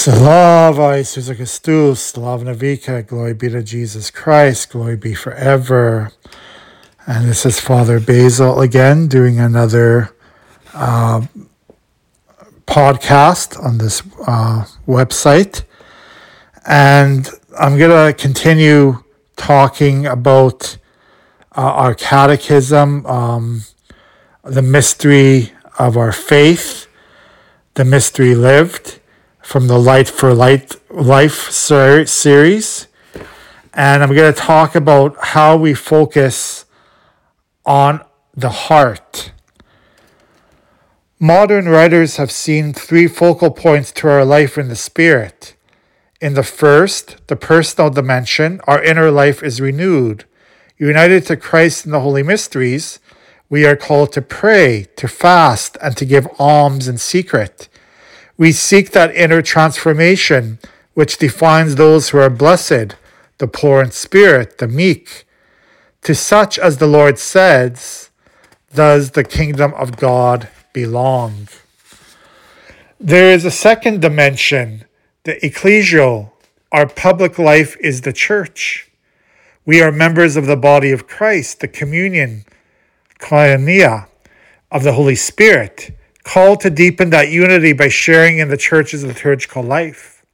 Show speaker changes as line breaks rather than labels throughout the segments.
Slava Isusa Christus, Slava Navika, glory be to Jesus Christ, glory be forever. And this is Father Basil again doing another uh, podcast on this uh, website. And I'm going to continue talking about uh, our catechism, um, the mystery of our faith, the mystery lived from the Light for Light Life ser- series. And I'm going to talk about how we focus on the heart. Modern writers have seen three focal points to our life in the spirit. In the first, the personal dimension, our inner life is renewed. United to Christ in the holy mysteries, we are called to pray, to fast, and to give alms in secret. We seek that inner transformation which defines those who are blessed, the poor in spirit, the meek. To such as the Lord says, does the kingdom of God belong. There is a second dimension, the ecclesial. Our public life is the church. We are members of the body of Christ, the communion, koinonia, of the Holy Spirit called to deepen that unity by sharing in the church's liturgical life.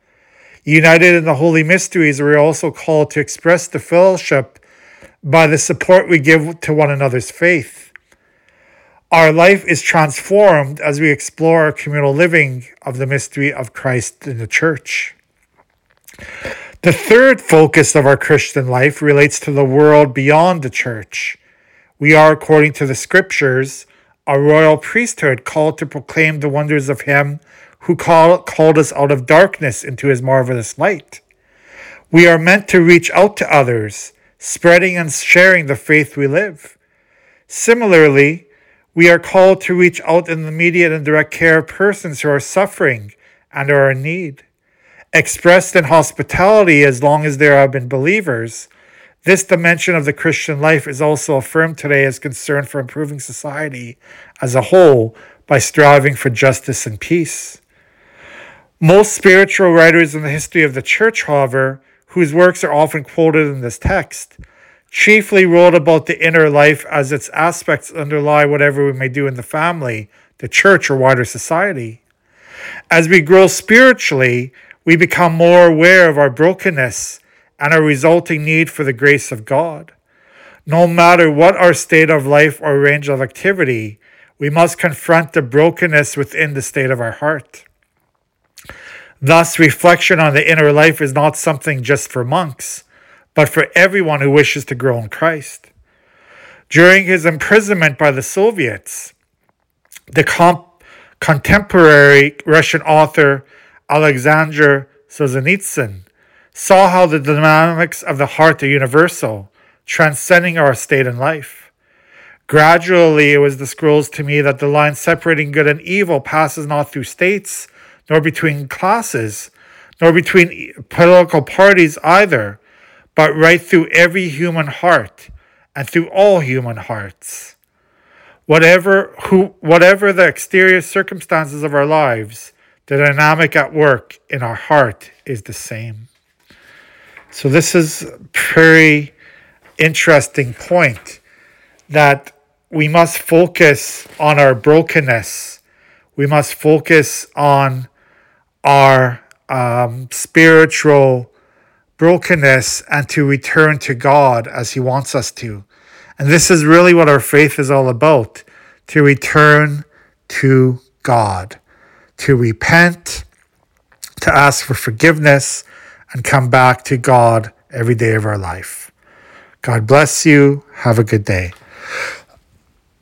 United in the holy mysteries, we are also called to express the fellowship by the support we give to one another's faith. Our life is transformed as we explore our communal living of the mystery of Christ in the church. The third focus of our Christian life relates to the world beyond the church. We are, according to the scriptures, a royal priesthood called to proclaim the wonders of him who call, called us out of darkness into his marvelous light. We are meant to reach out to others, spreading and sharing the faith we live. Similarly, we are called to reach out in the immediate and direct care of persons who are suffering and are in need. Expressed in hospitality as long as there have been believers, this dimension of the Christian life is also affirmed today as concern for improving society as a whole by striving for justice and peace. Most spiritual writers in the history of the church, however, whose works are often quoted in this text, chiefly wrote about the inner life as its aspects underlie whatever we may do in the family, the church, or wider society. As we grow spiritually, we become more aware of our brokenness and a resulting need for the grace of God. No matter what our state of life or range of activity, we must confront the brokenness within the state of our heart. Thus, reflection on the inner life is not something just for monks, but for everyone who wishes to grow in Christ. During his imprisonment by the Soviets, the comp- contemporary Russian author Alexander Solzhenitsyn saw how the dynamics of the heart are universal, transcending our state in life. Gradually, it was disclosed to me that the line separating good and evil passes not through states, nor between classes, nor between political parties either, but right through every human heart and through all human hearts. Whatever, who, whatever the exterior circumstances of our lives, the dynamic at work in our heart is the same. So this is very interesting point that we must focus on our brokenness. We must focus on our um, spiritual brokenness and to return to God as He wants us to. And this is really what our faith is all about to return to God, to repent, to ask for forgiveness, and come back to God every day of our life. God bless you. Have a good day.